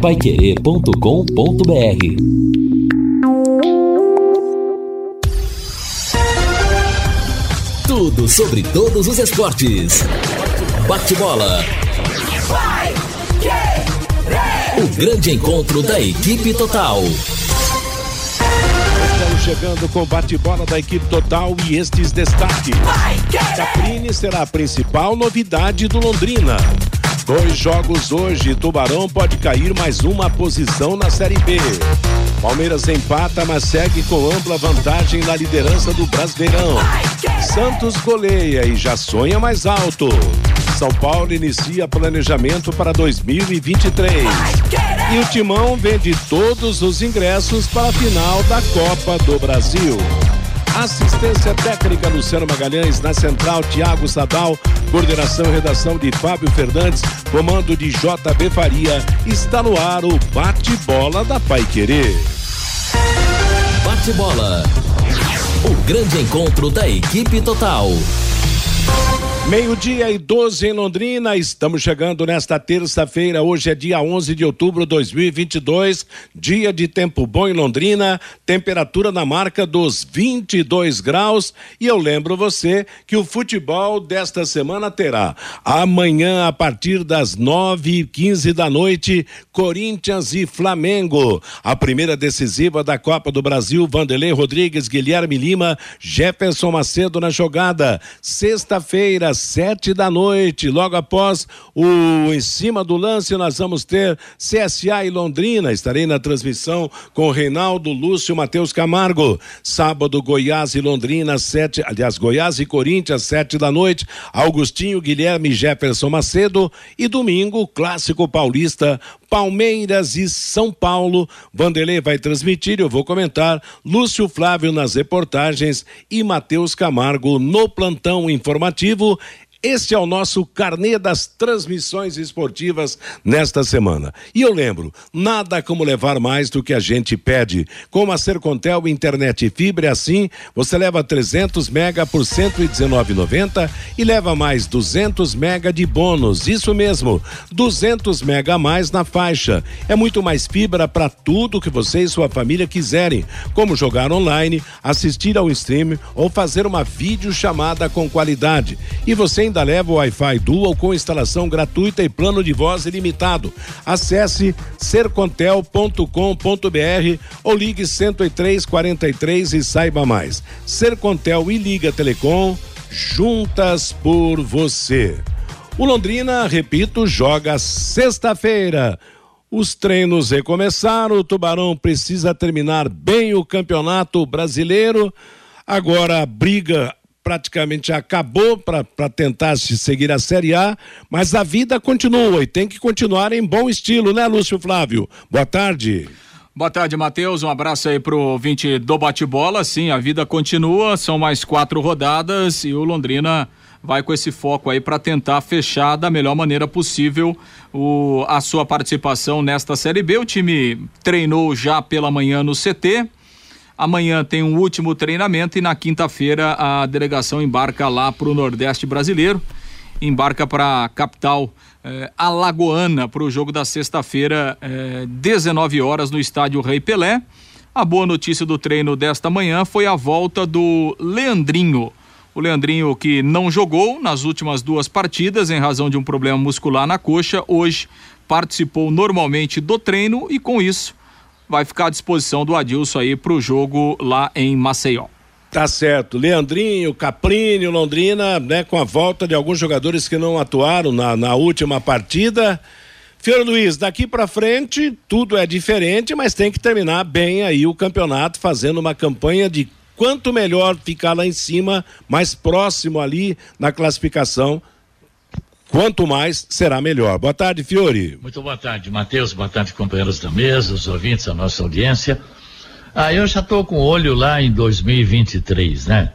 paiquerê.com.br Tudo sobre todos os esportes. Bate-bola. O grande encontro da equipe total. Estamos chegando com bate-bola da equipe total e estes destaques. Caprini será a principal novidade do Londrina. Dois jogos hoje, Tubarão pode cair mais uma posição na Série B. Palmeiras empata, mas segue com ampla vantagem na liderança do Brasileirão. Santos goleia e já sonha mais alto. São Paulo inicia planejamento para 2023. E o Timão vende todos os ingressos para a final da Copa do Brasil. Assistência técnica Luciano Magalhães, na central Tiago Sadal, coordenação e redação de Fábio Fernandes, comando de JB Faria. Está no ar o bate-bola da Pai Querer. Bate-bola. O grande encontro da equipe total. Meio-dia e 12 em Londrina, estamos chegando nesta terça-feira. Hoje é dia 11 de outubro de 2022, dia de tempo bom em Londrina, temperatura na marca dos 22 graus. E eu lembro você que o futebol desta semana terá amanhã, a partir das 9 e 15 da noite, Corinthians e Flamengo. A primeira decisiva da Copa do Brasil, Vanderlei Rodrigues, Guilherme Lima, Jefferson Macedo na jogada. Sexta-feira, sete da noite, logo após o Em Cima do Lance, nós vamos ter CSA e Londrina. Estarei na transmissão com Reinaldo Lúcio Matheus Camargo. Sábado, Goiás e Londrina, sete, aliás, Goiás e Corinthians, sete da noite. Augustinho, Guilherme Jefferson Macedo. E domingo, Clássico Paulista, Palmeiras e São Paulo. Vanderlei vai transmitir, eu vou comentar. Lúcio Flávio nas reportagens e Matheus Camargo no plantão informativo. Este é o nosso carnê das transmissões esportivas nesta semana. E eu lembro, nada como levar mais do que a gente pede. Com a Sercontel Internet e Fibra assim, você leva 300 mega por 119,90 e leva mais 200 mega de bônus. Isso mesmo, 200 mega a mais na faixa. É muito mais fibra para tudo que você e sua família quiserem, como jogar online, assistir ao stream ou fazer uma videochamada com qualidade. E você ainda leva o Wi-Fi Dual com instalação gratuita e plano de voz ilimitado. Acesse sercontel.com.br ou ligue 10343 e saiba mais. Sercontel e Liga Telecom, juntas por você. O Londrina, repito, joga sexta-feira. Os treinos recomeçaram, o Tubarão precisa terminar bem o campeonato brasileiro. Agora briga praticamente acabou para tentar se seguir a Série A, mas a vida continua e tem que continuar em bom estilo, né, Lúcio Flávio? Boa tarde. Boa tarde, Matheus. Um abraço aí pro ouvinte do bate-bola. Sim, a vida continua, são mais quatro rodadas e o Londrina vai com esse foco aí para tentar fechar da melhor maneira possível o, a sua participação nesta Série B. O time treinou já pela manhã no CT Amanhã tem um último treinamento e na quinta-feira a delegação embarca lá para o Nordeste brasileiro, embarca para a capital eh, alagoana para o jogo da sexta-feira, eh, 19 horas no estádio Rei Pelé. A boa notícia do treino desta manhã foi a volta do Leandrinho. O Leandrinho que não jogou nas últimas duas partidas em razão de um problema muscular na coxa, hoje participou normalmente do treino e com isso vai ficar à disposição do Adilson aí para o jogo lá em Maceió. Tá certo. Leandrinho, Caprini, Londrina, né, com a volta de alguns jogadores que não atuaram na, na última partida. Fiore Luiz, daqui para frente tudo é diferente, mas tem que terminar bem aí o campeonato, fazendo uma campanha de quanto melhor ficar lá em cima, mais próximo ali na classificação, Quanto mais, será melhor. Boa tarde, Fiore. Muito boa tarde, Matheus. Boa tarde, companheiros da mesa, os ouvintes, a nossa audiência. Ah, eu já estou com olho lá em 2023, né?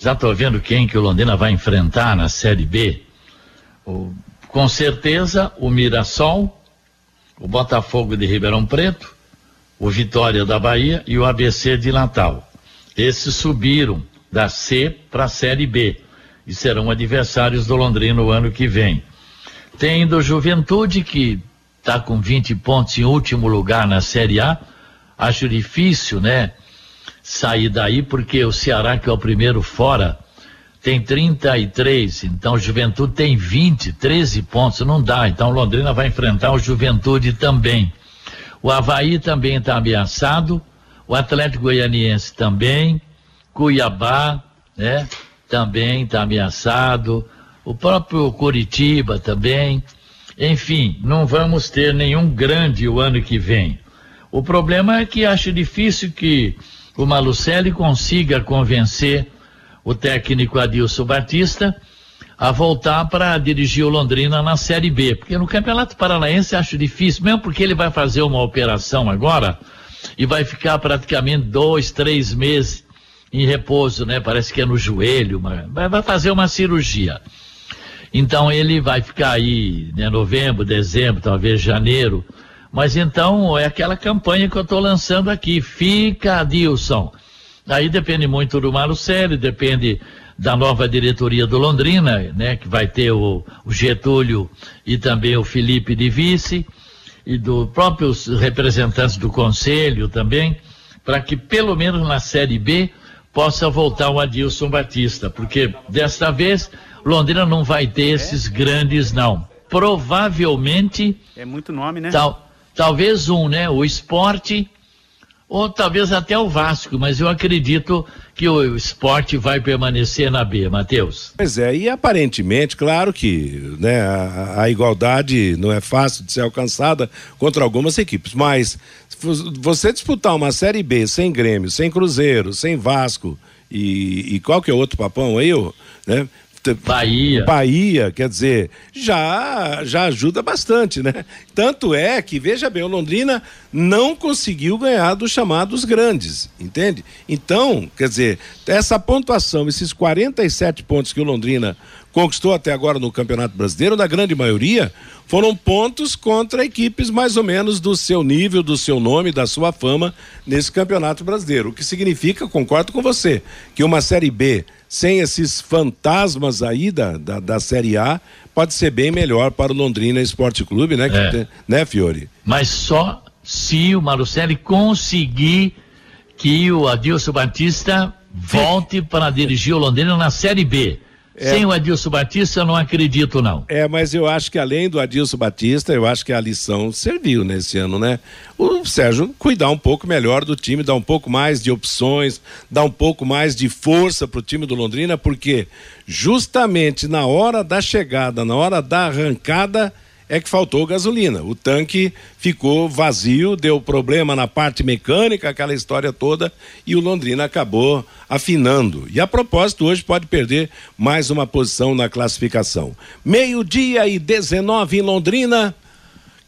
Já estou vendo quem que o Londrina vai enfrentar na Série B. O, com certeza, o Mirassol, o Botafogo de Ribeirão Preto, o Vitória da Bahia e o ABC de Natal. Esses subiram da C para a Série B e serão adversários do Londrina no ano que vem. Tem do Juventude, que está com 20 pontos em último lugar na Série A. Acho difícil, né? Sair daí, porque o Ceará, que é o primeiro fora, tem 33, então o Juventude tem 20, 13 pontos, não dá. Então Londrina vai enfrentar o Juventude também. O Havaí também está ameaçado, o Atlético Goianiense também, Cuiabá, né? Também está ameaçado, o próprio Curitiba também. Enfim, não vamos ter nenhum grande o ano que vem. O problema é que acho difícil que o Malucelli consiga convencer o técnico Adilson Batista a voltar para dirigir o Londrina na Série B, porque no Campeonato Paranaense acho difícil, mesmo porque ele vai fazer uma operação agora e vai ficar praticamente dois, três meses em repouso, né? Parece que é no joelho, vai fazer uma cirurgia. Então ele vai ficar aí, né, novembro, dezembro, talvez janeiro. Mas então é aquela campanha que eu estou lançando aqui. Fica, Adilson. Aí depende muito do Marcelo, depende da nova diretoria do Londrina, né, que vai ter o, o Getúlio e também o Felipe de vice, e dos próprios representantes do conselho também, para que pelo menos na Série B possa voltar o Adilson Batista, porque desta vez Londrina não vai ter é? esses grandes, não. Provavelmente. É muito nome, né? Tal, talvez um, né? O esporte, ou talvez até o Vasco, mas eu acredito que o esporte vai permanecer na B, Matheus. Pois é, e aparentemente, claro que né, a, a, igualdade não é fácil de ser alcançada contra algumas equipes, mas você disputar uma Série B sem Grêmio, sem Cruzeiro, sem Vasco e, e qual que é o outro papão aí, né? Bahia. Bahia, quer dizer, já já ajuda bastante, né? Tanto é que, veja bem, o Londrina não conseguiu ganhar dos chamados grandes, entende? Então, quer dizer, essa pontuação, esses 47 pontos que o Londrina conquistou até agora no Campeonato Brasileiro, na grande maioria, foram pontos contra equipes mais ou menos do seu nível, do seu nome, da sua fama nesse Campeonato Brasileiro. O que significa, concordo com você, que uma Série B sem esses fantasmas aí da, da, da, Série A, pode ser bem melhor para o Londrina Esporte Clube, né, é. tem, né, Fiore? Mas só se o Marucelli conseguir que o Adilson Batista volte para dirigir o Londrina na Série B. É. Sem o Adilson Batista, eu não acredito, não. É, mas eu acho que além do Adilson Batista, eu acho que a lição serviu nesse ano, né? O Sérgio cuidar um pouco melhor do time, dar um pouco mais de opções, dar um pouco mais de força para o time do Londrina, porque justamente na hora da chegada, na hora da arrancada, é que faltou gasolina. O tanque ficou vazio, deu problema na parte mecânica, aquela história toda, e o Londrina acabou afinando. E a propósito, hoje pode perder mais uma posição na classificação. Meio-dia e 19 em Londrina.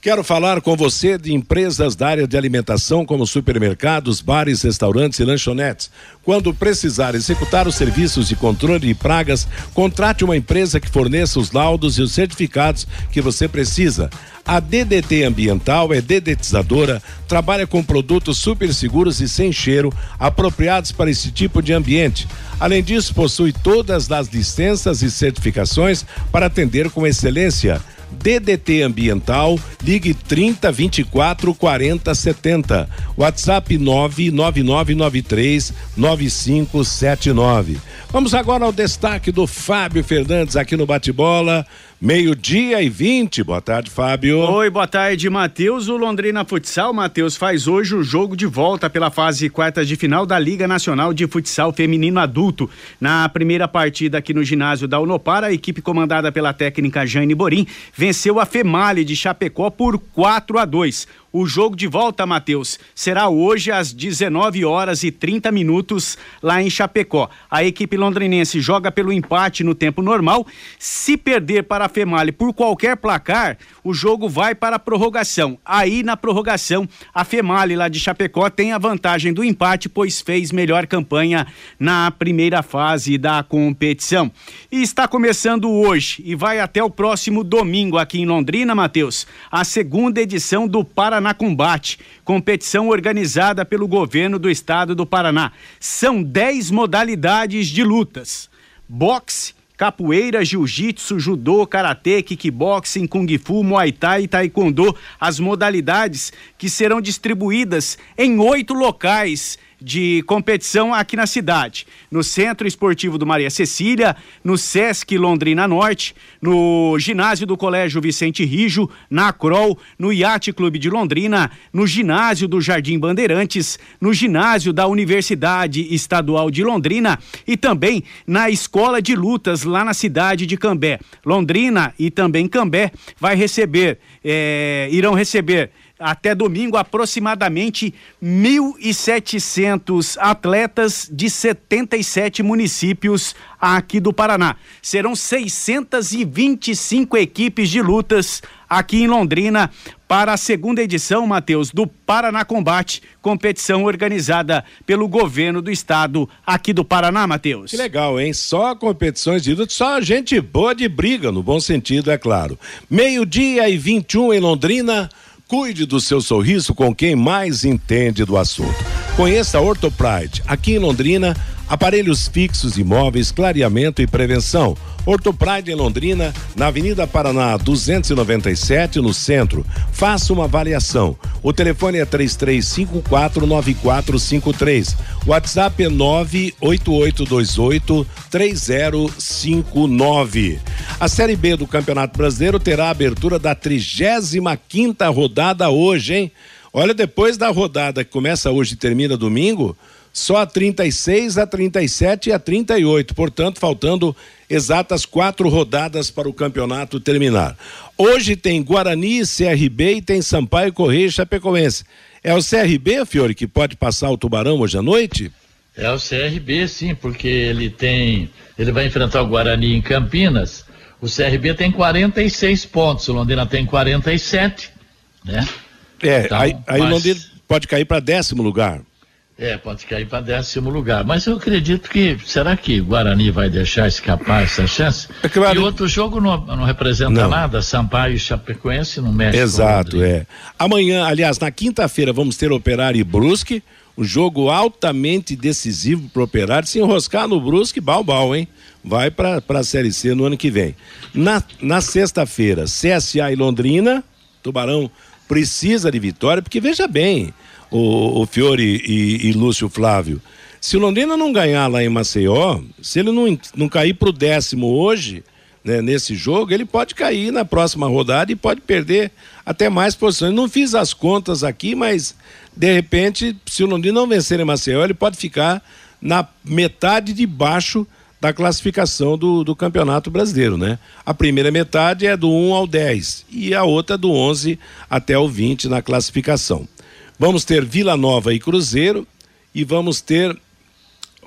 Quero falar com você de empresas da área de alimentação, como supermercados, bares, restaurantes e lanchonetes. Quando precisar executar os serviços de controle de pragas, contrate uma empresa que forneça os laudos e os certificados que você precisa. A DDT Ambiental é dedetizadora, trabalha com produtos super seguros e sem cheiro, apropriados para esse tipo de ambiente. Além disso, possui todas as licenças e certificações para atender com excelência. DDT Ambiental, ligue 30 24 40 70. WhatsApp 99993 9579. Vamos agora ao destaque do Fábio Fernandes aqui no Bate-Bola. Meio-dia e 20. Boa tarde, Fábio. Oi, boa tarde, Matheus. O Londrina Futsal, Matheus, faz hoje o jogo de volta pela fase quartas de final da Liga Nacional de Futsal Feminino Adulto. Na primeira partida aqui no ginásio da Unopar, a equipe comandada pela técnica Jane Borim venceu a Female de Chapecó por 4 a 2. O jogo de volta, Matheus, será hoje às 19 horas e 30 minutos lá em Chapecó. A equipe londrinense joga pelo empate no tempo normal. Se perder para a Female por qualquer placar, o jogo vai para a prorrogação. Aí na prorrogação, a Female lá de Chapecó tem a vantagem do empate, pois fez melhor campanha na primeira fase da competição. E está começando hoje e vai até o próximo domingo aqui em Londrina, Matheus, a segunda edição do Paraná Paraná Combate, competição organizada pelo governo do estado do Paraná. São 10 modalidades de lutas: boxe, capoeira, jiu-jitsu, judô, karatê, kickboxing, kung fu, muay thai e taekwondo, as modalidades que serão distribuídas em oito locais de competição aqui na cidade. No Centro Esportivo do Maria Cecília, no Sesc Londrina Norte, no Ginásio do Colégio Vicente Rijo, na Acrol, no Iate Clube de Londrina, no Ginásio do Jardim Bandeirantes, no Ginásio da Universidade Estadual de Londrina e também na Escola de Lutas lá na cidade de Cambé. Londrina e também Cambé vai receber, é, irão receber até domingo aproximadamente 1.700 atletas de 77 municípios aqui do Paraná. Serão 625 equipes de lutas aqui em Londrina para a segunda edição, Matheus, do Paraná Combate, competição organizada pelo governo do estado aqui do Paraná, Matheus. Que legal, hein? Só competições de luta, só gente boa de briga, no bom sentido, é claro. Meio-dia e 21 em Londrina. Cuide do seu sorriso com quem mais entende do assunto. Conheça a Ortopride, aqui em Londrina, aparelhos fixos, imóveis, clareamento e prevenção. Ortopride em Londrina, na Avenida Paraná 297, no centro. Faça uma avaliação. O telefone é 33549453. WhatsApp é 988283059. A Série B do Campeonato Brasileiro terá a abertura da 35 quinta rodada hoje, hein? Olha, depois da rodada que começa hoje e termina domingo, só a 36, a 37 e a 38. Portanto, faltando exatas quatro rodadas para o campeonato terminar. Hoje tem Guarani, CRB e tem Sampaio Correia e Chapecoense. É o CRB, Fiore, que pode passar o Tubarão hoje à noite? É o CRB, sim, porque ele tem. Ele vai enfrentar o Guarani em Campinas. O CRB tem 46 pontos, o Londrina tem 47, né? É, então, aí, aí mas... o Londrina pode cair para décimo lugar. É, pode cair para décimo lugar. Mas eu acredito que. Será que Guarani vai deixar escapar essa chance? É claro... E outro jogo não, não representa não. nada. Sampaio e Chapecoense no México. Exato, é. Amanhã, aliás, na quinta-feira, vamos ter Operário e Brusque. Um jogo altamente decisivo para o Operário. Se enroscar no Brusque, bal, hein? Vai para a Série C no ano que vem. Na, na sexta-feira, CSA e Londrina. Tubarão precisa de vitória, porque veja bem o, o Fiore e, e Lúcio Flávio. Se o Londrina não ganhar lá em Maceió, se ele não, não cair para o décimo hoje, né, nesse jogo, ele pode cair na próxima rodada e pode perder até mais posições. Não fiz as contas aqui, mas de repente, se o Londrina não vencer em Maceió, ele pode ficar na metade de baixo da classificação do, do Campeonato Brasileiro, né? A primeira metade é do 1 ao 10 e a outra do 11 até o 20 na classificação. Vamos ter Vila Nova e Cruzeiro e vamos ter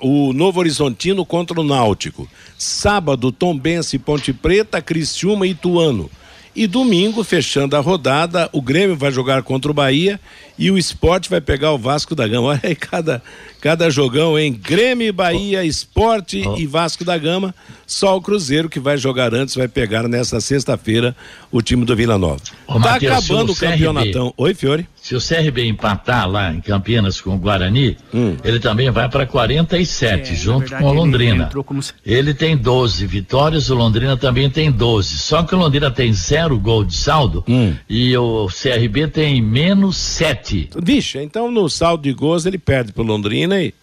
o Novo Horizontino contra o Náutico. Sábado, Tombense, Ponte Preta, Criciúma e Ituano. E domingo, fechando a rodada, o Grêmio vai jogar contra o Bahia e o esporte vai pegar o Vasco da Gama. Olha aí cada, cada jogão, hein? Grêmio, Bahia, Esporte oh. e Vasco da Gama. Só o Cruzeiro que vai jogar antes vai pegar nessa sexta-feira o time do Vila Nova. Ô, tá Mateus, acabando o, campeonatão. Oi, Fiore. Se o CRB empatar lá em Campinas com o Guarani, hum. ele também vai para 47, é, junto verdade, com o Londrina. Ele, como... ele, tem 12 vitórias, o Londrina também tem 12. Só que o Londrina tem zero gol de saldo hum. e o CRB tem menos 7 empate. Vixe, então no saldo de gols ele perde pro Londrina e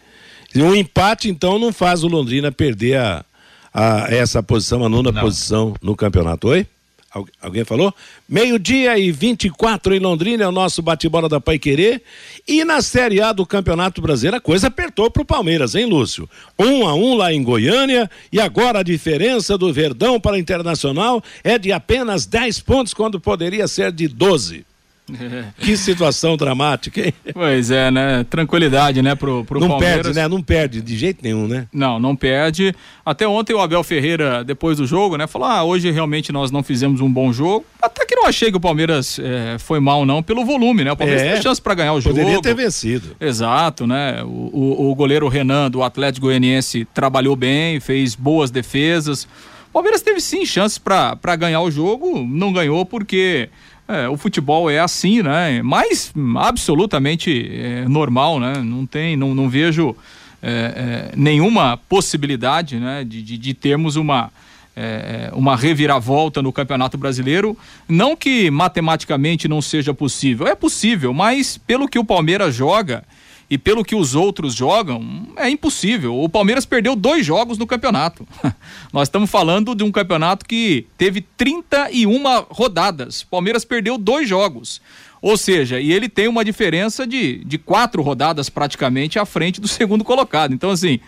um empate então não faz o Londrina perder a, a essa posição, a nona não. posição no campeonato. Oi? Alguém falou? Meio-dia e 24 em Londrina é o nosso bate-bola da Pai Querer. E na Série A do Campeonato Brasileiro, a coisa apertou pro Palmeiras, hein, Lúcio? Um a um lá em Goiânia. E agora a diferença do Verdão para o Internacional é de apenas 10 pontos, quando poderia ser de 12. Que situação dramática, hein? Pois é, né? Tranquilidade, né, pro, pro não Palmeiras. Não perde, né? Não perde de jeito nenhum, né? Não, não perde. Até ontem o Abel Ferreira, depois do jogo, né, falou: ah, hoje realmente nós não fizemos um bom jogo. Até que não achei que o Palmeiras é, foi mal, não, pelo volume, né? O Palmeiras é, teve chance para ganhar o jogo. Poderia ter vencido. Exato, né? O, o, o goleiro Renan do Atlético Goianiense trabalhou bem, fez boas defesas. O Palmeiras teve sim chances para ganhar o jogo, não ganhou porque é, o futebol é assim, né? Mas absolutamente é, normal, né? Não tem, não, não vejo é, é nenhuma possibilidade, né? De, de, de termos uma é, uma reviravolta no Campeonato Brasileiro. Não que matematicamente não seja possível, é possível, mas pelo que o Palmeiras joga e pelo que os outros jogam, é impossível. O Palmeiras perdeu dois jogos no campeonato. Nós estamos falando de um campeonato que teve 31 rodadas. O Palmeiras perdeu dois jogos. Ou seja, e ele tem uma diferença de, de quatro rodadas praticamente à frente do segundo colocado. Então, assim,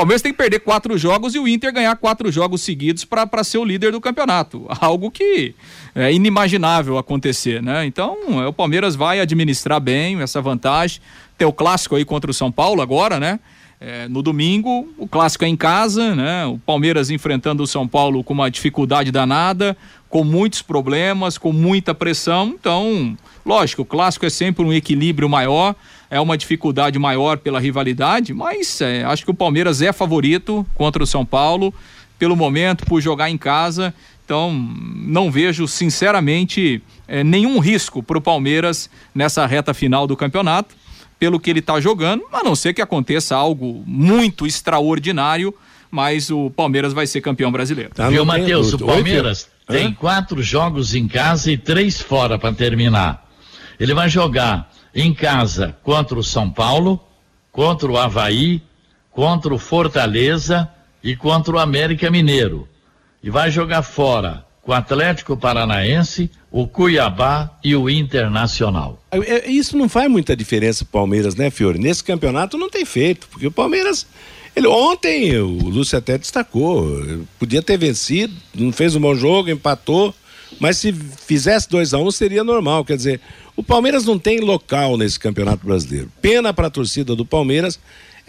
Palmeiras tem que perder quatro jogos e o Inter ganhar quatro jogos seguidos para ser o líder do campeonato. Algo que é inimaginável acontecer, né? Então, é, o Palmeiras vai administrar bem essa vantagem ter o clássico aí contra o São Paulo agora, né? É, no domingo, o clássico é em casa, né? O Palmeiras enfrentando o São Paulo com uma dificuldade danada, com muitos problemas, com muita pressão. Então, lógico, o clássico é sempre um equilíbrio maior, é uma dificuldade maior pela rivalidade, mas é, acho que o Palmeiras é favorito contra o São Paulo, pelo momento, por jogar em casa. Então, não vejo, sinceramente, é, nenhum risco para o Palmeiras nessa reta final do campeonato pelo que ele está jogando, a não ser que aconteça algo muito extraordinário, mas o Palmeiras vai ser campeão brasileiro. Tá Viu, Matheus? O Palmeiras Oi, tem quatro jogos em casa e três fora para terminar. Ele vai jogar em casa contra o São Paulo, contra o Havaí, contra o Fortaleza e contra o América Mineiro. E vai jogar fora com o Atlético Paranaense, o Cuiabá e o Internacional. É, é, isso não faz muita diferença pro Palmeiras, né, Fiore? Nesse campeonato não tem feito, porque o Palmeiras. Ele, ontem o Lúcio até destacou, podia ter vencido, não fez um bom jogo, empatou, mas se fizesse 2 a 1 um, seria normal. Quer dizer, o Palmeiras não tem local nesse campeonato brasileiro. Pena para a torcida do Palmeiras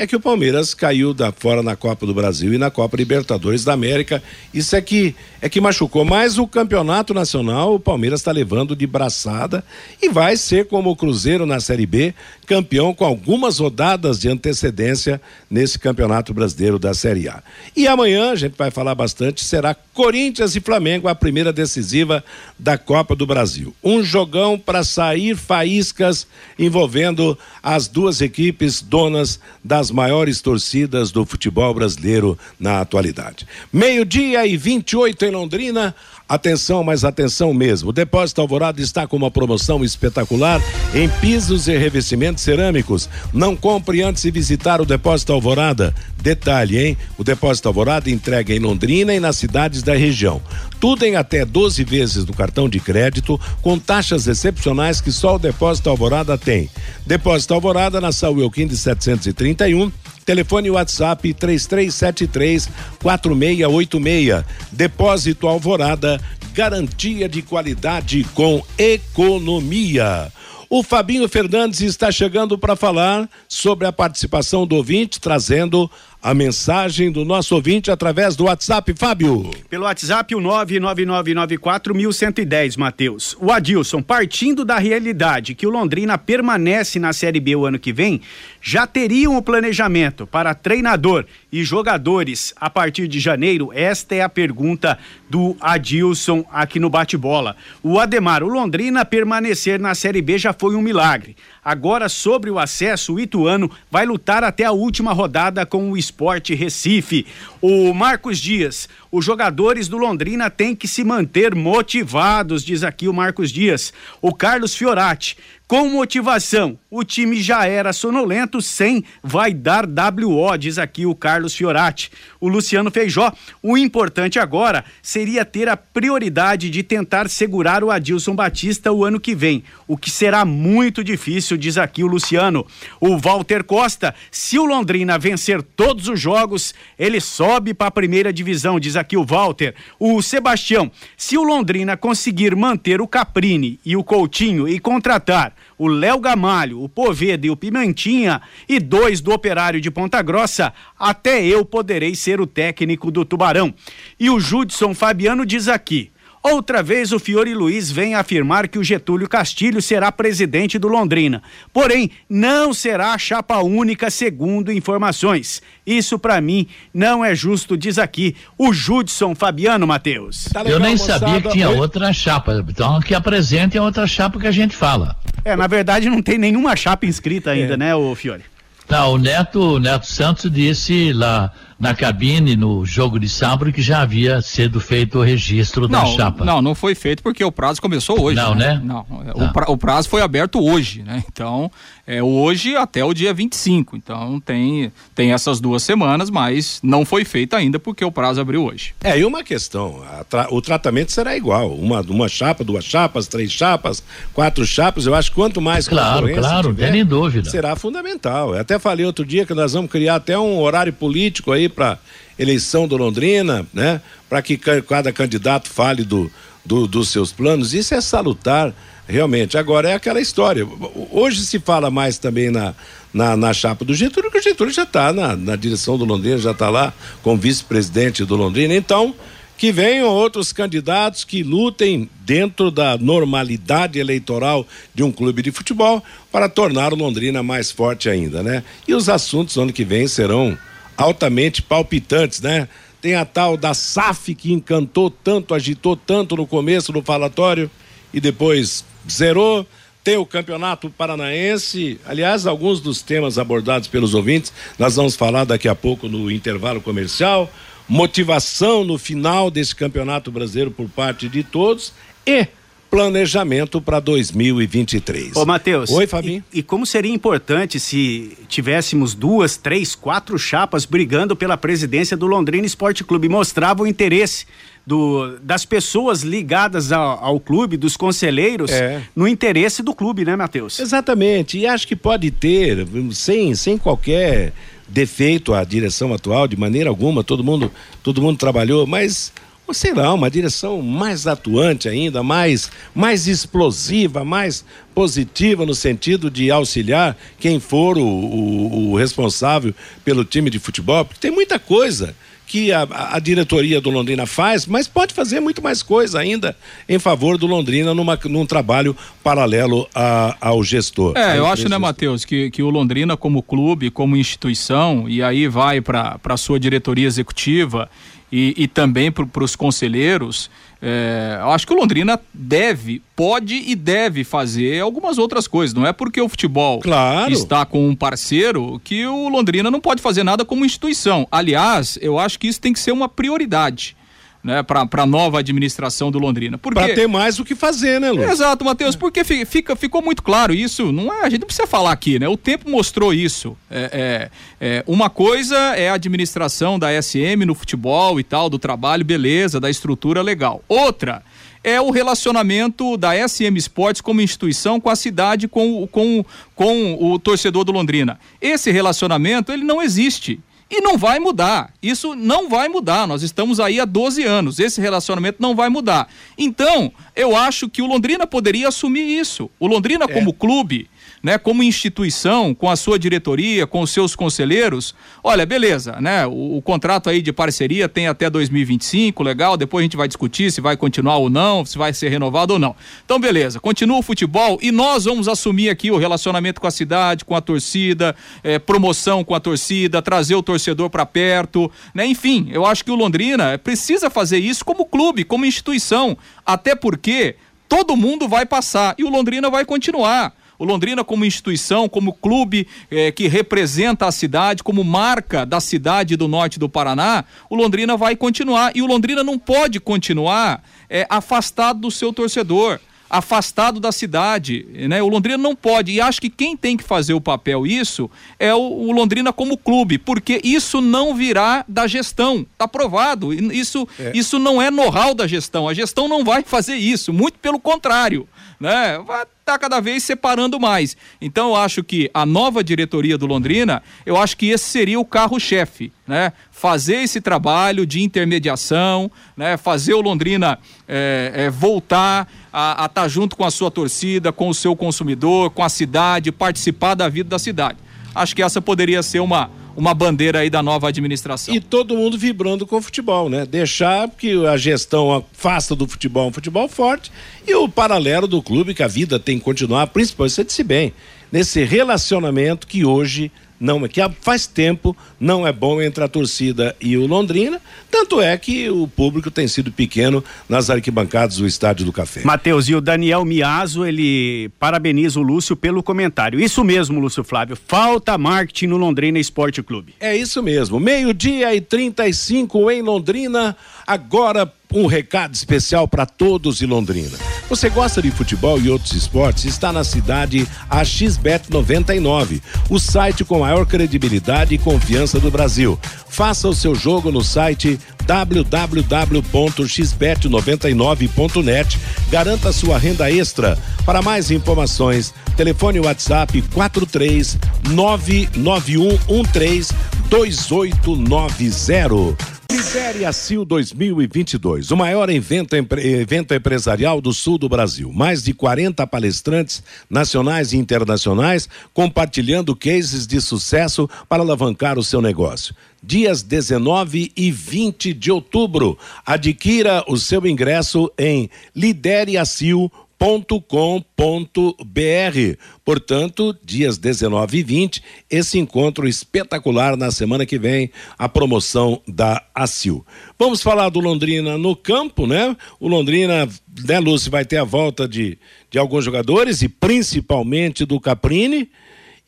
é que o Palmeiras caiu da fora na Copa do Brasil e na Copa Libertadores da América. Isso é que é que machucou. Mas o campeonato nacional, o Palmeiras está levando de braçada e vai ser como o Cruzeiro na Série B, campeão com algumas rodadas de antecedência nesse campeonato brasileiro da Série A. E amanhã a gente vai falar bastante, será Corinthians e Flamengo, a primeira decisiva da Copa do Brasil. Um jogão para sair faíscas envolvendo as duas equipes donas das maiores torcidas do futebol brasileiro na atualidade. Meio-dia e 28 em Londrina. Atenção, mas atenção mesmo. O Depósito Alvorada está com uma promoção espetacular em pisos e revestimentos cerâmicos. Não compre antes de visitar o Depósito Alvorada. Detalhe, hein? O Depósito Alvorada entrega em Londrina e nas cidades da região. Tudo em até 12 vezes no cartão de crédito, com taxas excepcionais que só o Depósito Alvorada tem. Depósito Alvorada na Saúl de 731 Telefone WhatsApp 3373 4686. Depósito Alvorada, garantia de qualidade com economia. O Fabinho Fernandes está chegando para falar sobre a participação do ouvinte, trazendo a mensagem do nosso ouvinte através do WhatsApp, Fábio. Pelo WhatsApp, o 99994110, Matheus. O Adilson, partindo da realidade que o Londrina permanece na Série B o ano que vem, já teriam o planejamento para treinador e jogadores a partir de janeiro? Esta é a pergunta do Adilson aqui no bate-bola. O Ademar, o Londrina permanecer na Série B já foi um milagre. Agora, sobre o acesso, o Ituano vai lutar até a última rodada com o Esporte Recife. O Marcos Dias, os jogadores do Londrina têm que se manter motivados, diz aqui o Marcos Dias. O Carlos Fiorati, com motivação, o time já era sonolento, sem vai dar WO, diz aqui o Carlos Fiorati. O Luciano Feijó, o importante agora seria ter a prioridade de tentar segurar o Adilson Batista o ano que vem, o que será muito difícil, diz aqui o Luciano. O Walter Costa, se o Londrina vencer todos os jogos, ele sobe para a primeira divisão, diz aqui o Walter. O Sebastião, se o Londrina conseguir manter o Caprini e o Coutinho e contratar o Léo Gamalho, o Poveda e o Pimentinha e dois do Operário de Ponta Grossa, até eu poderei ser o técnico do Tubarão. E o Judson Fabiano diz aqui: Outra vez o Fiore Luiz vem afirmar que o Getúlio Castilho será presidente do Londrina. Porém, não será chapa única, segundo informações. Isso para mim não é justo, diz aqui o Judson Fabiano Matheus. Tá Eu nem moçada. sabia que tinha Oi? outra chapa. Então, que apresentem outra chapa que a gente fala. É, na verdade não tem nenhuma chapa inscrita ainda, é. né, o Fiore? Não, o Neto, o Neto Santos disse lá na cabine no jogo de sábado que já havia sido feito o registro não, da chapa. Não, não foi feito porque o prazo começou hoje. Não, né? né? Não, o, tá. pra, o, prazo foi aberto hoje, né? Então, é hoje até o dia 25. Então, tem, tem essas duas semanas, mas não foi feito ainda porque o prazo abriu hoje. É, e uma questão, tra o tratamento será igual, uma, uma chapa, duas chapas, três chapas, quatro chapas, eu acho que quanto mais Claro, claro, tiver, nem dúvida. Será fundamental. Eu até falei outro dia que nós vamos criar até um horário político aí para eleição do Londrina, né? Para que cada candidato fale do, do, dos seus planos. Isso é salutar, realmente. Agora é aquela história. Hoje se fala mais também na, na, na chapa do Getúlio, que o Getúlio já está na, na direção do Londrina, já está lá como vice-presidente do Londrina. Então, que venham outros candidatos que lutem dentro da normalidade eleitoral de um clube de futebol para tornar o Londrina mais forte ainda, né? E os assuntos ano que vem serão altamente palpitantes, né? Tem a tal da SAF que encantou tanto, agitou tanto no começo do falatório e depois zerou. Tem o Campeonato Paranaense. Aliás, alguns dos temas abordados pelos ouvintes, nós vamos falar daqui a pouco no intervalo comercial. Motivação no final desse Campeonato Brasileiro por parte de todos e planejamento para 2023. Ô, Matheus. Oi, Fabinho. E, e, como seria importante se tivéssemos duas, três, quatro chapas brigando pela presidência do Londrina Esporte Clube? Mostrava o interesse do, das pessoas ligadas ao, ao clube, dos conselheiros, é. no interesse do clube, né, Matheus? Exatamente. E acho que pode ter, sem, sem qualquer defeito a direção atual, de maneira alguma, todo mundo, todo mundo trabalhou, mas sei lá, uma direção mais atuante ainda, mais, mais explosiva, mais positiva no sentido de auxiliar quem for o, o, o responsável pelo time de futebol, porque tem muita coisa que a, a, diretoria do Londrina faz, mas pode fazer muito mais coisa ainda em favor do Londrina numa, num trabalho paralelo a, ao gestor. É, eu acho, né, Matheus, que, que o Londrina, como clube, como instituição, e aí vai para a sua diretoria executiva e, e também para os conselheiros, é, acho que o Londrina deve, pode e deve fazer algumas outras coisas. Não é porque o futebol claro. está com um parceiro que o Londrina não pode fazer nada como instituição. Aliás, eu acho que isso tem que ser uma prioridade né, para a nova administração do Londrina. Para ter mais o que fazer, né, Lu? Exato, Matheus, porque fica, ficou muito claro isso. Não é, a gente não precisa falar aqui, né? O tempo mostrou isso. É, é, é, uma coisa é a administração da SM no futebol e tal, do trabalho, beleza, da estrutura legal. Outra é o relacionamento da SM Sports como instituição com a cidade, com, com, com o torcedor do Londrina. Esse relacionamento, ele não existe. E não vai mudar. Isso não vai mudar. Nós estamos aí há 12 anos. Esse relacionamento não vai mudar. Então, eu acho que o Londrina poderia assumir isso. O Londrina, é. como clube, né, como instituição, com a sua diretoria, com os seus conselheiros, olha, beleza, né? O, o, contrato aí de parceria tem até 2025, legal, depois a gente vai discutir se vai continuar ou não, se vai ser renovado ou não. Então, beleza, continua o futebol e nós vamos assumir aqui o relacionamento com a cidade, com a torcida, é, promoção com a torcida, trazer o torcedor para perto, né? Enfim, eu acho que o Londrina precisa fazer isso como clube, como instituição, até porque todo mundo vai passar e o Londrina vai continuar. O Londrina, como instituição, como clube eh, que representa a cidade, como marca da cidade do norte do Paraná, o Londrina vai continuar. E o Londrina não pode continuar eh, afastado do seu torcedor afastado da cidade, né? O Londrina não pode, e acho que quem tem que fazer o papel isso é o, o Londrina como clube, porque isso não virá da gestão, tá provado, isso, é. isso não é know-how da gestão, a gestão não vai fazer isso, muito pelo contrário, né? Vai tá cada vez separando mais. Então eu acho que a nova diretoria do Londrina, eu acho que esse seria o carro-chefe, né? Fazer esse trabalho de intermediação, né? Fazer o Londrina é, é, voltar a estar tá junto com a sua torcida, com o seu consumidor, com a cidade, participar da vida da cidade. Acho que essa poderia ser uma uma bandeira aí da nova administração. E todo mundo vibrando com o futebol, né? Deixar que a gestão faça do futebol um futebol forte e o paralelo do clube que a vida tem que continuar, principalmente você disse bem, nesse relacionamento que hoje não, que faz tempo não é bom entre a torcida e o Londrina, tanto é que o público tem sido pequeno nas arquibancadas do Estádio do Café. Matheus, e o Daniel Miazo, ele parabeniza o Lúcio pelo comentário. Isso mesmo, Lúcio Flávio, falta marketing no Londrina Esporte Clube. É isso mesmo, meio-dia e 35 em Londrina, agora um recado especial para todos de Londrina. Você gosta de futebol e outros esportes? Está na cidade a XBET 99, o site com maior credibilidade e confiança do Brasil. Faça o seu jogo no site www.xbet99.net. Garanta sua renda extra. Para mais informações, telefone WhatsApp 43 99113 2890. Lidere Sil 2022, o maior evento, evento empresarial do sul do Brasil. Mais de 40 palestrantes nacionais e internacionais compartilhando cases de sucesso para alavancar o seu negócio. Dias 19 e 20 de outubro. Adquira o seu ingresso em lidereacil.com www.cultura.com.br. Portanto, dias 19 e 20, esse encontro espetacular na semana que vem, a promoção da ACIL. Vamos falar do Londrina no campo, né? O Londrina, né, Lúcio, vai ter a volta de, de alguns jogadores e principalmente do Caprini.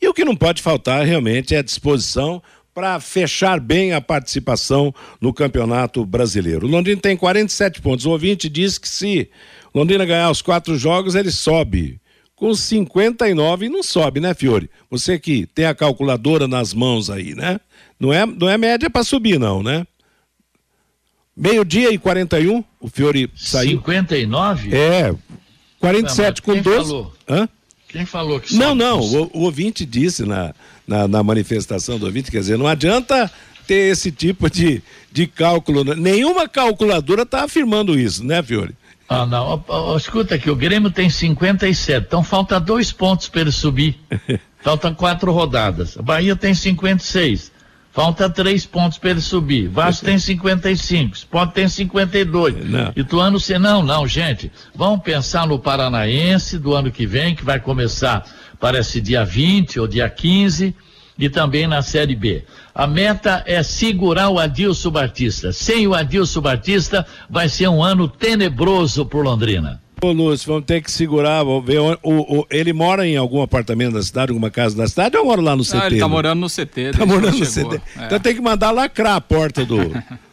E o que não pode faltar realmente é a disposição para fechar bem a participação no Campeonato Brasileiro. O Londrina tem 47 pontos. O ouvinte diz que se Londrina ganhar os quatro jogos, ele sobe. Com 59 não sobe, né, Fiore? Você que tem a calculadora nas mãos aí, né? Não é, não é média para subir, não, né? Meio-dia e 41, o Fiore saiu. 59? É. 47 não, com 12. Falou? Hã? Quem falou que sobe? Não, não. O, o ouvinte disse na, na, na manifestação do ouvinte, quer dizer, não adianta ter esse tipo de, de cálculo. Né? Nenhuma calculadora está afirmando isso, né, Fiore? Ah, não. Oh, oh, escuta aqui, o Grêmio tem 57, então falta dois pontos para ele subir. Faltam quatro rodadas. A Bahia tem 56. Falta três pontos para ele subir. Vasco tem 55. Sport tem 52. Não. Ituano, se não, não, gente. Vamos pensar no Paranaense do ano que vem, que vai começar, parece dia 20 ou dia 15 e também na Série B. A meta é segurar o Adilson Batista. Sem o Adilson Batista, vai ser um ano tenebroso por Londrina. Ô Lúcio, vamos ter que segurar, vamos ver. O, o, ele mora em algum apartamento da cidade, alguma casa da cidade ou mora lá no CT? Ah, ele tá morando no CT. Tá morando no CT. É. Então tem que mandar lacrar a porta do,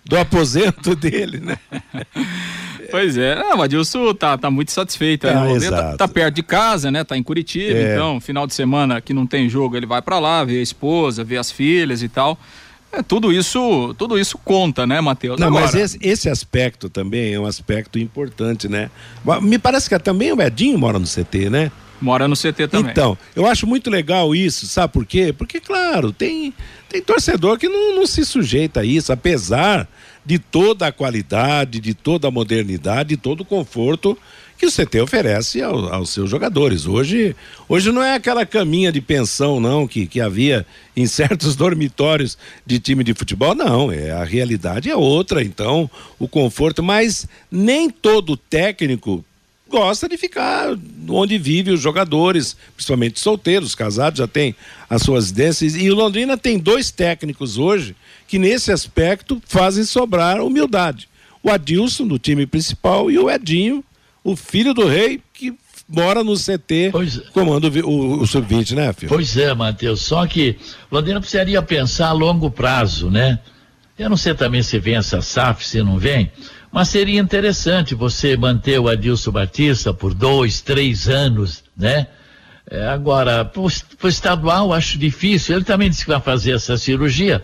do aposento dele, né? Pois é, ah, o Adilson tá, tá muito satisfeito. Ah, né? tá, tá, perto de casa, né? Tá em Curitiba, é. então, final de semana que não tem jogo, ele vai para lá, ver a esposa, ver as filhas e tal. É, tudo isso, tudo isso conta, né, Matheus? Não, Agora... mas esse, esse, aspecto também é um aspecto importante, né? Me parece que também o Edinho mora no CT, né? Mora no CT também. Então, eu acho muito legal isso, sabe por quê? Porque, claro, tem, tem torcedor que não, não se sujeita a isso, apesar de toda a qualidade, de toda a modernidade, de todo o conforto que o CT oferece ao, aos seus jogadores. Hoje, hoje não é aquela caminha de pensão, não, que, que havia em certos dormitórios de time de futebol, não. É, a realidade é outra, então, o conforto, mas nem todo técnico gosta de ficar onde vive os jogadores, principalmente solteiros, casados, já tem as suas residências. E o Londrina tem dois técnicos hoje que, nesse aspecto, fazem sobrar humildade. O Adilson, do time principal, e o Edinho, o filho do rei, que mora no CT, é. comanda o, o, o sub-20, né, filho? Pois é, Matheus. Só que o Londrina precisaria pensar a longo prazo, né? Eu não sei também se vem essa SAF, se não vem, mas seria interessante você manter o Adilson Batista por dois, três anos, né? É, agora, para o estadual, acho difícil. Ele também disse que vai fazer essa cirurgia,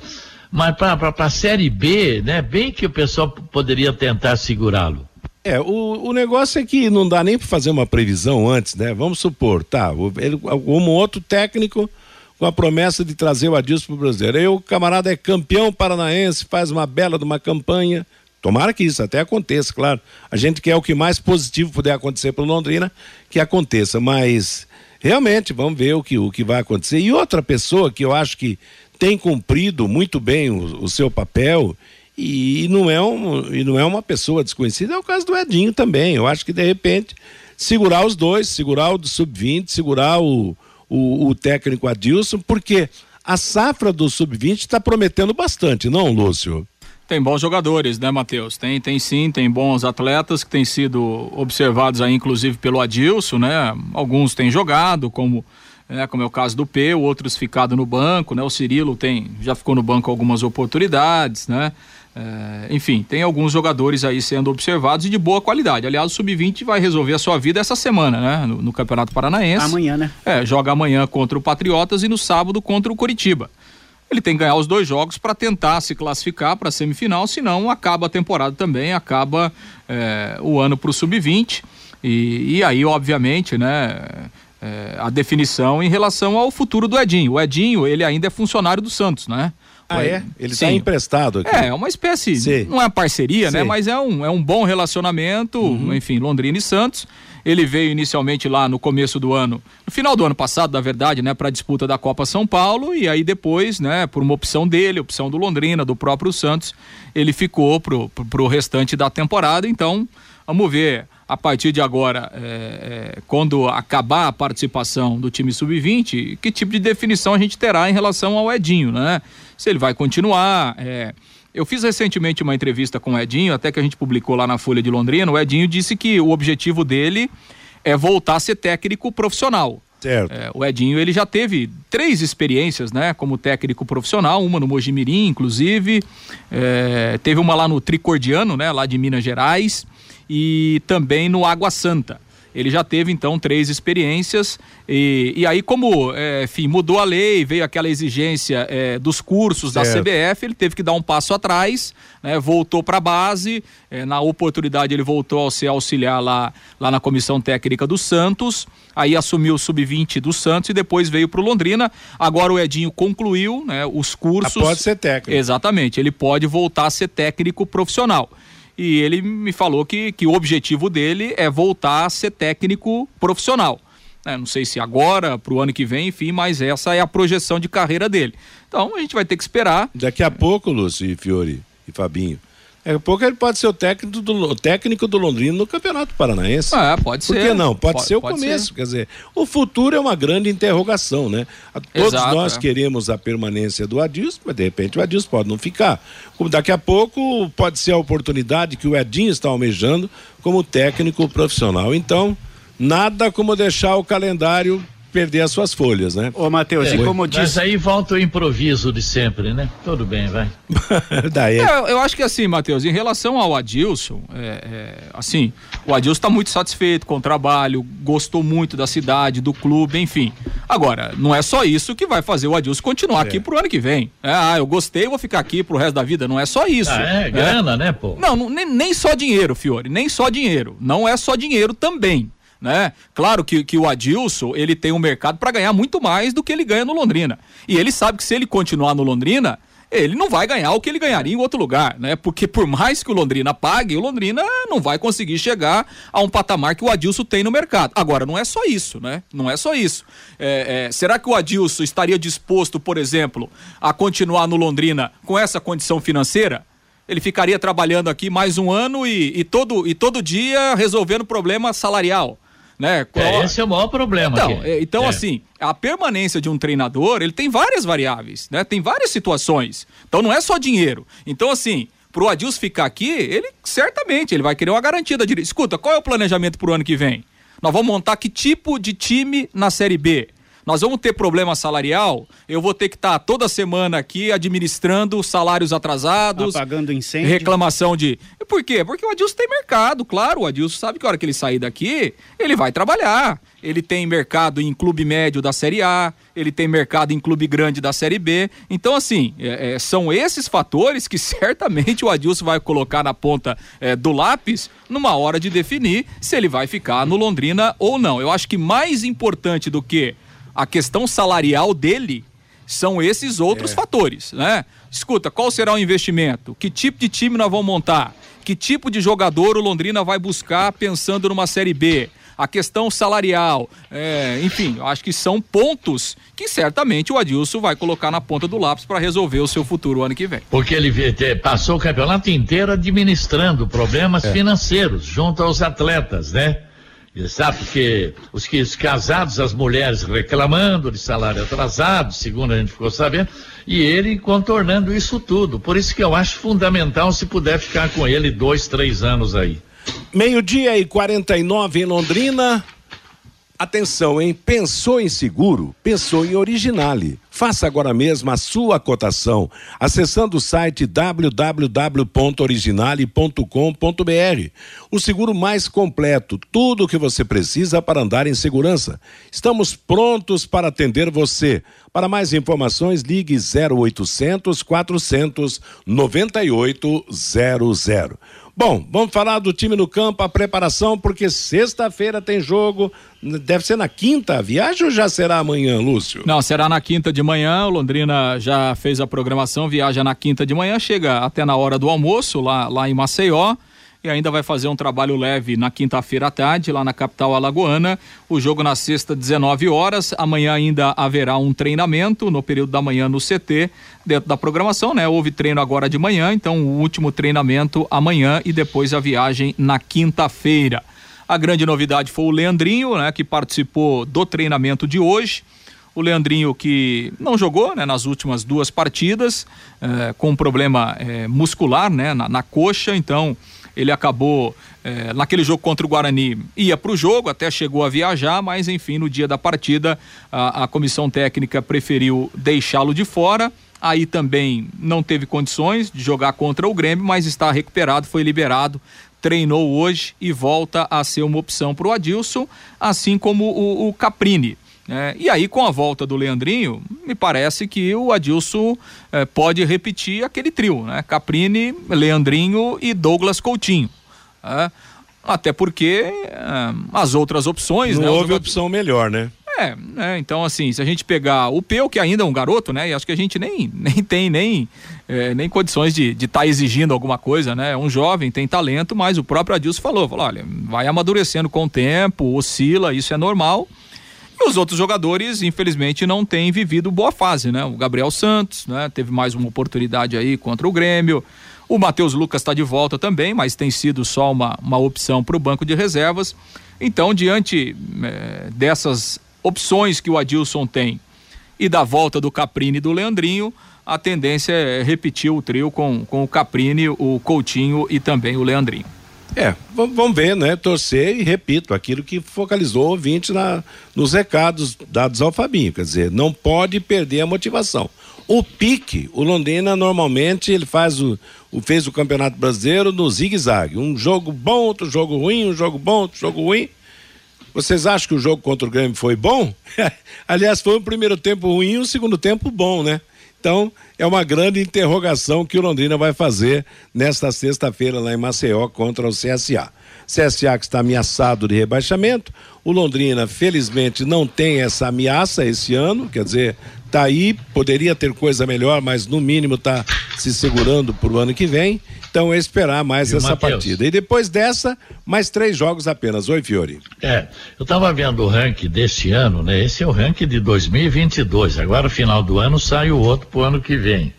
mas para a Série B, né? Bem que o pessoal poderia tentar segurá-lo. É, o, o negócio é que não dá nem para fazer uma previsão antes, né? Vamos supor, tá, ele, como outro técnico com a promessa de trazer o Adilson para o Brasileiro. Aí o camarada é campeão paranaense, faz uma bela de uma campanha, Tomara que isso até aconteça, claro. A gente quer o que mais positivo puder acontecer para Londrina, que aconteça, mas realmente vamos ver o que, o que vai acontecer. E outra pessoa que eu acho que tem cumprido muito bem o, o seu papel e, não é um, e não é uma pessoa desconhecida, é o caso do Edinho também. Eu acho que de repente segurar os dois, segurar o do sub-20, segurar o, o, o técnico Adilson, porque a safra do sub-20 está prometendo bastante, não, Lúcio? Tem bons jogadores, né, Matheus? Tem, tem sim, tem bons atletas que têm sido observados aí, inclusive pelo Adilson, né? Alguns têm jogado, como, né, como é o caso do P, outros ficado no banco, né? O Cirilo tem, já ficou no banco algumas oportunidades, né? É, enfim, tem alguns jogadores aí sendo observados e de boa qualidade. Aliás, o Sub-20 vai resolver a sua vida essa semana, né? No, no, Campeonato Paranaense. Amanhã, né? É, joga amanhã contra o Patriotas e no sábado contra o Curitiba ele tem que ganhar os dois jogos para tentar se classificar para a semifinal, senão acaba a temporada também, acaba é, o ano para o sub-20. E, e, aí, obviamente, né, é, a definição em relação ao futuro do Edinho. O Edinho, ele ainda é funcionário do Santos, né? Ah, é? Ele está emprestado aqui. É, é uma espécie, Sim. não é parceria, né? Sim. né? Mas é um, é um bom relacionamento, uhum. enfim, Londrina e Santos. Ele veio inicialmente lá no começo do ano, no final do ano passado, na verdade, né, para a disputa da Copa São Paulo e aí depois, né, por uma opção dele, opção do Londrina, do próprio Santos, ele ficou pro, pro, pro restante da temporada. Então, vamos ver a partir de agora, é, é, quando acabar a participação do time sub-20, que tipo de definição a gente terá em relação ao Edinho, né? Se ele vai continuar. É, eu fiz recentemente uma entrevista com o Edinho, até que a gente publicou lá na Folha de Londrina. O Edinho disse que o objetivo dele é voltar a ser técnico profissional. Certo. É, o Edinho ele já teve três experiências, né, como técnico profissional, uma no Mojimirim, inclusive, é, teve uma lá no Tricordiano, né, lá de Minas Gerais, e também no Água Santa. Ele já teve então três experiências e, e aí como, é, enfim, mudou a lei, veio aquela exigência é, dos cursos certo. da CBF, ele teve que dar um passo atrás, né, voltou para a base, é, na oportunidade ele voltou a ser auxiliar lá, lá na comissão técnica do Santos, aí assumiu o sub-20 do Santos e depois veio para o Londrina. Agora o Edinho concluiu, né, os cursos. Ah, pode ser técnico. Exatamente, ele pode voltar a ser técnico profissional e ele me falou que, que o objetivo dele é voltar a ser técnico profissional. É, não sei se agora, para o ano que vem, enfim, mas essa é a projeção de carreira dele. Então a gente vai ter que esperar. Daqui a pouco, Lúcio e Fiore e Fabinho, Daqui a pouco ele pode ser o técnico do, o técnico do Londrina no Campeonato Paranaense. Ah, pode ser. Por que não? Pode, pode ser o pode começo. Ser. Quer dizer, o futuro é uma grande interrogação, né? Todos Exato, nós é. queremos a permanência do Adilson, mas de repente o Adilson pode não ficar. Como daqui a pouco pode ser a oportunidade que o Edinho está almejando como técnico profissional. Então, nada como deixar o calendário perder as suas folhas, né? Ô, Matheus, é, e como disse. Mas aí volta o improviso de sempre, né? Tudo bem, vai. Daí. É, eu acho que assim, Matheus, em relação ao Adilson, é, é, assim, o Adilson está muito satisfeito com o trabalho, gostou muito da cidade, do clube, enfim. Agora, não é só isso que vai fazer o Adilson continuar aqui é. pro ano que vem. É, ah, eu gostei, vou ficar aqui pro resto da vida. Não é só isso. Ah, é, grana, né, pô? Não, não nem, nem só dinheiro, Fiore, nem só dinheiro. Não é só dinheiro também né? Claro que, que o Adilson, ele tem um mercado para ganhar muito mais do que ele ganha no Londrina. E ele sabe que se ele continuar no Londrina, ele não vai ganhar o que ele ganharia em outro lugar, né? Porque por mais que o Londrina pague, o Londrina não vai conseguir chegar a um patamar que o Adilson tem no mercado. Agora, não é só isso, né? Não é só isso. É, é, será que o Adilson estaria disposto, por exemplo, a continuar no Londrina com essa condição financeira? Ele ficaria trabalhando aqui mais um ano e, e todo, e todo dia resolvendo problema salarial né? É, esse é o maior problema. Então. É, então é. assim, a permanência de um treinador, ele tem várias variáveis, né? Tem várias situações. Então não é só dinheiro. Então assim, pro Adilson ficar aqui, ele certamente ele vai querer uma garantia da direita. Escuta, qual é o planejamento pro ano que vem? Nós vamos montar que tipo de time na Série B? Nós vamos ter problema salarial, eu vou ter que estar tá toda semana aqui administrando salários atrasados. Apagando incêndio. Reclamação de. Por quê? Porque o Adilson tem mercado, claro. O Adilson sabe que a hora que ele sair daqui, ele vai trabalhar. Ele tem mercado em clube médio da Série A, ele tem mercado em clube grande da Série B. Então, assim, é, é, são esses fatores que certamente o Adilson vai colocar na ponta é, do lápis numa hora de definir se ele vai ficar no Londrina ou não. Eu acho que mais importante do que a questão salarial dele são esses outros é. fatores, né? Escuta, qual será o investimento? Que tipo de time nós vamos montar? Que tipo de jogador o Londrina vai buscar pensando numa Série B? A questão salarial, é, enfim, acho que são pontos que certamente o Adilson vai colocar na ponta do lápis para resolver o seu futuro ano que vem. Porque ele passou o campeonato inteiro administrando problemas é. financeiros junto aos atletas, né? Sabe, porque os, que, os casados, as mulheres reclamando de salário atrasado, segundo a gente ficou sabendo, e ele contornando isso tudo. Por isso que eu acho fundamental se puder ficar com ele dois, três anos aí. Meio-dia e 49 em Londrina. Atenção, hein? Pensou em seguro? Pensou em Originale. Faça agora mesmo a sua cotação acessando o site www.originale.com.br. O seguro mais completo, tudo o que você precisa para andar em segurança. Estamos prontos para atender você. Para mais informações, ligue 0800 400 9800. Bom, vamos falar do time no campo, a preparação, porque sexta-feira tem jogo. Deve ser na quinta a viagem ou já será amanhã, Lúcio? Não, será na quinta de manhã. O Londrina já fez a programação, viaja na quinta de manhã, chega até na hora do almoço lá, lá em Maceió e ainda vai fazer um trabalho leve na quinta-feira à tarde, lá na capital alagoana. O jogo na sexta, 19 horas. Amanhã ainda haverá um treinamento no período da manhã no CT, dentro da programação, né? Houve treino agora de manhã, então o último treinamento amanhã e depois a viagem na quinta-feira. A grande novidade foi o Leandrinho, né, que participou do treinamento de hoje. O Leandrinho que não jogou né, nas últimas duas partidas, eh, com um problema eh, muscular né, na, na coxa, então ele acabou é, naquele jogo contra o Guarani ia para o jogo, até chegou a viajar, mas enfim, no dia da partida a, a comissão técnica preferiu deixá-lo de fora. Aí também não teve condições de jogar contra o Grêmio, mas está recuperado, foi liberado, treinou hoje e volta a ser uma opção para o Adilson, assim como o, o Caprini. É, e aí, com a volta do Leandrinho, me parece que o Adilson é, pode repetir aquele trio, né? Caprini, Leandrinho e Douglas Coutinho. É, até porque é, as outras opções. Não né, houve opção melhor, né? É, né? Então, assim, se a gente pegar o Peu, que ainda é um garoto, né? E acho que a gente nem, nem tem nem, é, nem condições de estar de tá exigindo alguma coisa, né? É um jovem, tem talento, mas o próprio Adilson falou, falou, olha, vai amadurecendo com o tempo, oscila, isso é normal. E os outros jogadores, infelizmente, não têm vivido boa fase, né? O Gabriel Santos, né? Teve mais uma oportunidade aí contra o Grêmio. O Matheus Lucas está de volta também, mas tem sido só uma, uma opção para o banco de reservas. Então, diante é, dessas opções que o Adilson tem e da volta do Caprini e do Leandrinho, a tendência é repetir o trio com, com o Caprini, o Coutinho e também o Leandrinho. É, vamos ver, né? Torcer e repito, aquilo que focalizou o ouvinte na, nos recados dados ao Fabinho. Quer dizer, não pode perder a motivação. O pique, o Londrina normalmente ele faz o, o fez o Campeonato Brasileiro no zigue-zague. Um jogo bom, outro jogo ruim, um jogo bom, outro jogo ruim. Vocês acham que o jogo contra o Grêmio foi bom? Aliás, foi um primeiro tempo ruim e um segundo tempo bom, né? Então, é uma grande interrogação que o Londrina vai fazer nesta sexta-feira lá em Maceió contra o CSA. CSA que está ameaçado de rebaixamento. O Londrina, felizmente, não tem essa ameaça esse ano, quer dizer, tá aí, poderia ter coisa melhor, mas no mínimo está se segurando para o ano que vem. Então é esperar mais essa Mateus? partida. E depois dessa, mais três jogos apenas. Oi, Fiore. É, eu estava vendo o ranking deste ano, né? Esse é o ranking de 2022. Agora, final do ano, sai o outro para o ano que vem.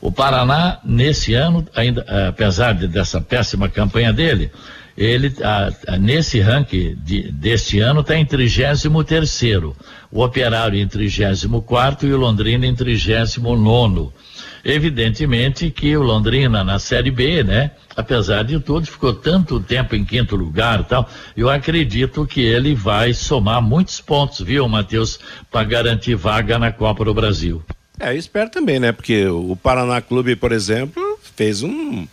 O Paraná, nesse ano, ainda, apesar de, dessa péssima campanha dele, ele a, a, nesse ranking de, deste ano está em 33 terceiro, o Operário em 34 quarto e o Londrina em 39 nono. Evidentemente que o Londrina na Série B, né? Apesar de tudo, ficou tanto tempo em quinto lugar tal. Eu acredito que ele vai somar muitos pontos, viu, Matheus, para garantir vaga na Copa do Brasil. É, eu espero também, né? Porque o Paraná Clube, por exemplo, fez um,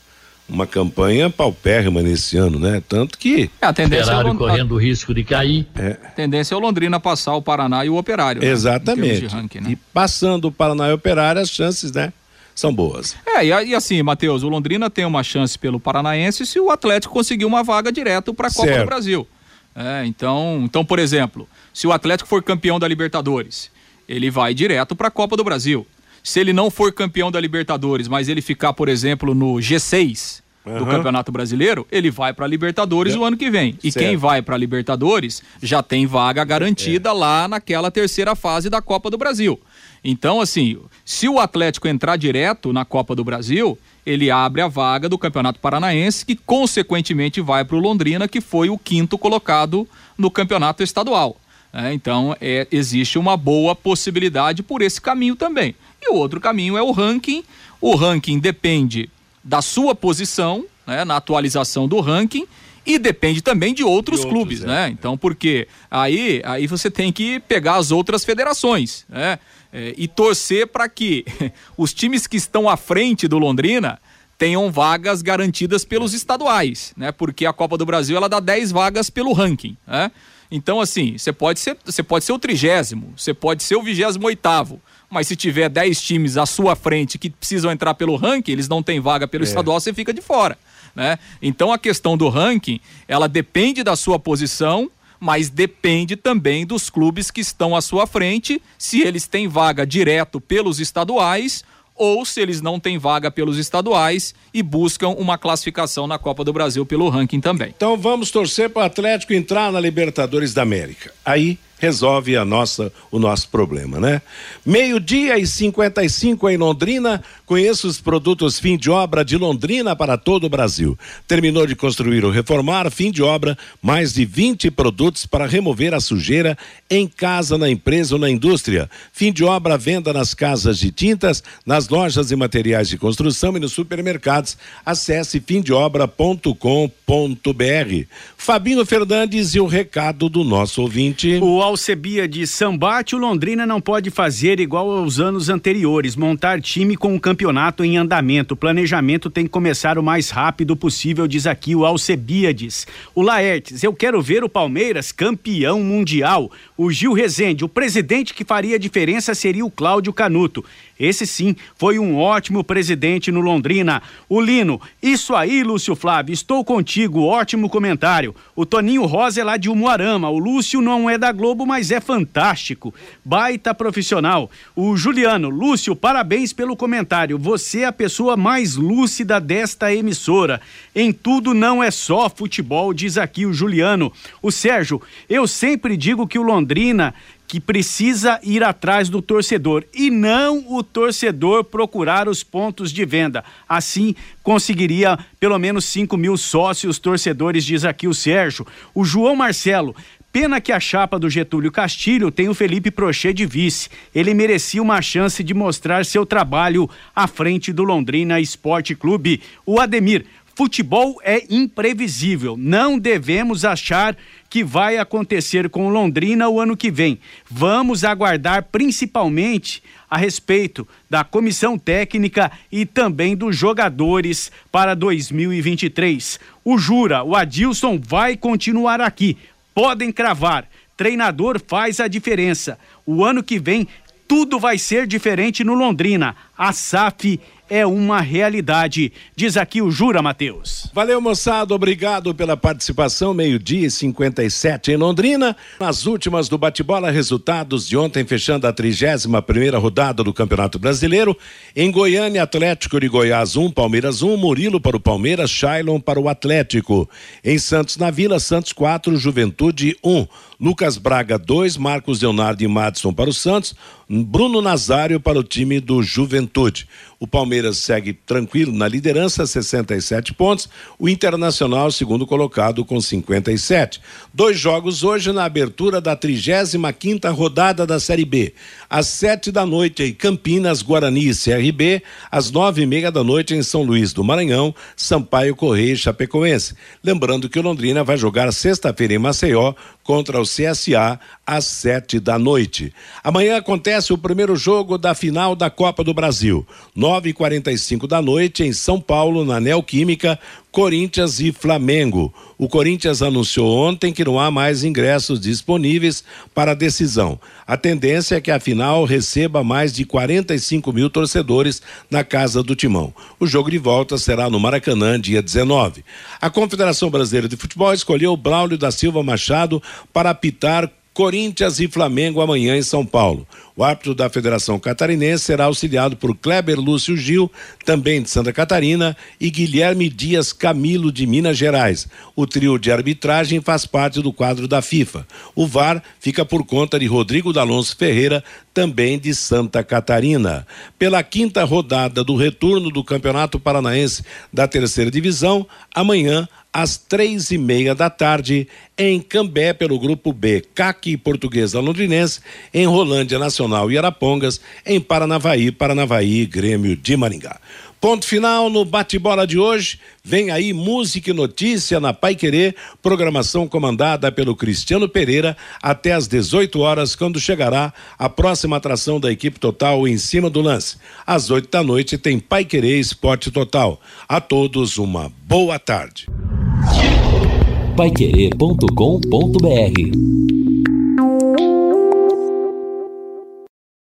uma campanha paupérrima nesse ano, né? Tanto que. É, a tendência é o correndo o risco de cair. É. A tendência é o Londrina passar o Paraná e o Operário. Né? Exatamente. Ranking, né? E passando o Paraná e o Operário, as chances, né? São boas. É, e, e assim, Matheus, o Londrina tem uma chance pelo Paranaense se o Atlético conseguir uma vaga direto para a Copa certo. do Brasil. É, então, então, por exemplo, se o Atlético for campeão da Libertadores, ele vai direto para a Copa do Brasil. Se ele não for campeão da Libertadores, mas ele ficar, por exemplo, no G6, uhum. do Campeonato Brasileiro, ele vai para Libertadores é. o ano que vem. E certo. quem vai para Libertadores já tem vaga garantida é. lá naquela terceira fase da Copa do Brasil. Então, assim, se o Atlético entrar direto na Copa do Brasil, ele abre a vaga do Campeonato Paranaense, que consequentemente vai para o Londrina, que foi o quinto colocado no Campeonato Estadual. É, então, é, existe uma boa possibilidade por esse caminho também. E o outro caminho é o ranking. O ranking depende da sua posição né, na atualização do ranking e depende também de outros, de outros clubes, é. né? Então, porque aí, aí você tem que pegar as outras federações, né? É, e torcer para que os times que estão à frente do Londrina tenham vagas garantidas pelos estaduais, né? Porque a Copa do Brasil ela dá 10 vagas pelo ranking, né? Então, assim, você pode ser, você pode ser o trigésimo, você pode ser o vigésimo oitavo, mas se tiver 10 times à sua frente que precisam entrar pelo ranking, eles não têm vaga pelo é. estadual, você fica de fora. Né? Então a questão do ranking, ela depende da sua posição, mas depende também dos clubes que estão à sua frente, se eles têm vaga direto pelos estaduais ou se eles não têm vaga pelos estaduais e buscam uma classificação na Copa do Brasil pelo ranking também. Então vamos torcer para o Atlético entrar na Libertadores da América. Aí resolve a nossa, o nosso problema, né? Meio-dia e 55 em Londrina. Conheça os produtos fim de obra de Londrina para todo o Brasil. Terminou de construir ou reformar, fim de obra, mais de 20 produtos para remover a sujeira em casa, na empresa ou na indústria. Fim de obra, venda nas casas de tintas, nas lojas e materiais de construção e nos supermercados. Acesse fimdeobra.com.br. Fabinho Fernandes e o recado do nosso ouvinte. O Alcebia de Sambate, o Londrina não pode fazer igual aos anos anteriores, montar time com o um campeonato em andamento. O planejamento tem que começar o mais rápido possível, diz aqui o Alcebiades. O Laertes, eu quero ver o Palmeiras campeão mundial. O Gil Rezende, o presidente que faria diferença seria o Cláudio Canuto. Esse sim foi um ótimo presidente no Londrina. O Lino, isso aí, Lúcio Flávio, estou contigo, ótimo comentário. O Toninho Rosa é lá de Umuarama. O Lúcio não é da Globo, mas é fantástico. Baita profissional. O Juliano, Lúcio, parabéns pelo comentário. Você é a pessoa mais lúcida desta emissora. Em tudo não é só futebol, diz aqui o Juliano. O Sérgio, eu sempre digo que o Londrina que precisa ir atrás do torcedor e não o torcedor procurar os pontos de venda. Assim, conseguiria pelo menos 5 mil sócios torcedores, diz aqui o Sérgio. O João Marcelo. Pena que a chapa do Getúlio Castilho tem o Felipe Prochet de vice. Ele merecia uma chance de mostrar seu trabalho à frente do Londrina Esporte Clube. O Ademir, futebol é imprevisível. Não devemos achar que vai acontecer com Londrina o ano que vem. Vamos aguardar principalmente a respeito da comissão técnica e também dos jogadores para 2023. O Jura, o Adilson vai continuar aqui. Podem cravar. Treinador faz a diferença. O ano que vem tudo vai ser diferente no Londrina. A SAF é uma realidade. Diz aqui o Jura Matheus. Valeu, moçada. Obrigado pela participação. Meio-dia e 57 em Londrina. Nas últimas do bate-bola, resultados de ontem, fechando a 31 primeira rodada do Campeonato Brasileiro. Em Goiânia, Atlético de Goiás 1, um, Palmeiras 1, um, Murilo para o Palmeiras, Shailon para o Atlético. Em Santos, na Vila, Santos 4, Juventude 1. Um. Lucas Braga 2, Marcos Leonardo e Madison para o Santos, Bruno Nazário para o time do Juventude. O Palmeiras segue tranquilo na liderança, 67 pontos. O Internacional, segundo colocado, com 57. Dois jogos hoje na abertura da 35 rodada da Série B. Às sete da noite em Campinas, Guarani e CRB. Às nove e meia da noite em São Luís do Maranhão, Sampaio Correia e Chapecoense. Lembrando que o Londrina vai jogar sexta-feira em Maceió contra o CSA às sete da noite. Amanhã acontece o primeiro jogo da final da Copa do Brasil. Nove e quarenta e cinco da noite em São Paulo, na Neoquímica, Corinthians e Flamengo. O Corinthians anunciou ontem que não há mais ingressos disponíveis para a decisão. A tendência é que a final receba mais de 45 mil torcedores na casa do Timão. O jogo de volta será no Maracanã, dia 19. A Confederação Brasileira de Futebol escolheu Braulio da Silva Machado para apitar Corinthians e Flamengo amanhã em São Paulo. O árbitro da Federação Catarinense será auxiliado por Kleber Lúcio Gil, também de Santa Catarina, e Guilherme Dias Camilo, de Minas Gerais. O trio de arbitragem faz parte do quadro da FIFA. O VAR fica por conta de Rodrigo D'Alonso Ferreira, também de Santa Catarina. Pela quinta rodada do retorno do Campeonato Paranaense da Terceira Divisão, amanhã às três e meia da tarde, em Cambé, pelo Grupo B, CAC Portuguesa Londrinense, em Rolândia Nacional e Arapongas, em Paranavaí, Paranavaí, Grêmio de Maringá. Ponto final no bate-bola de hoje. Vem aí música e notícia na Pai Querer, programação comandada pelo Cristiano Pereira até às 18 horas, quando chegará a próxima atração da equipe total em cima do lance. Às 8 da noite tem Pai Querer Esporte Total. A todos uma boa tarde paiquerê.com.br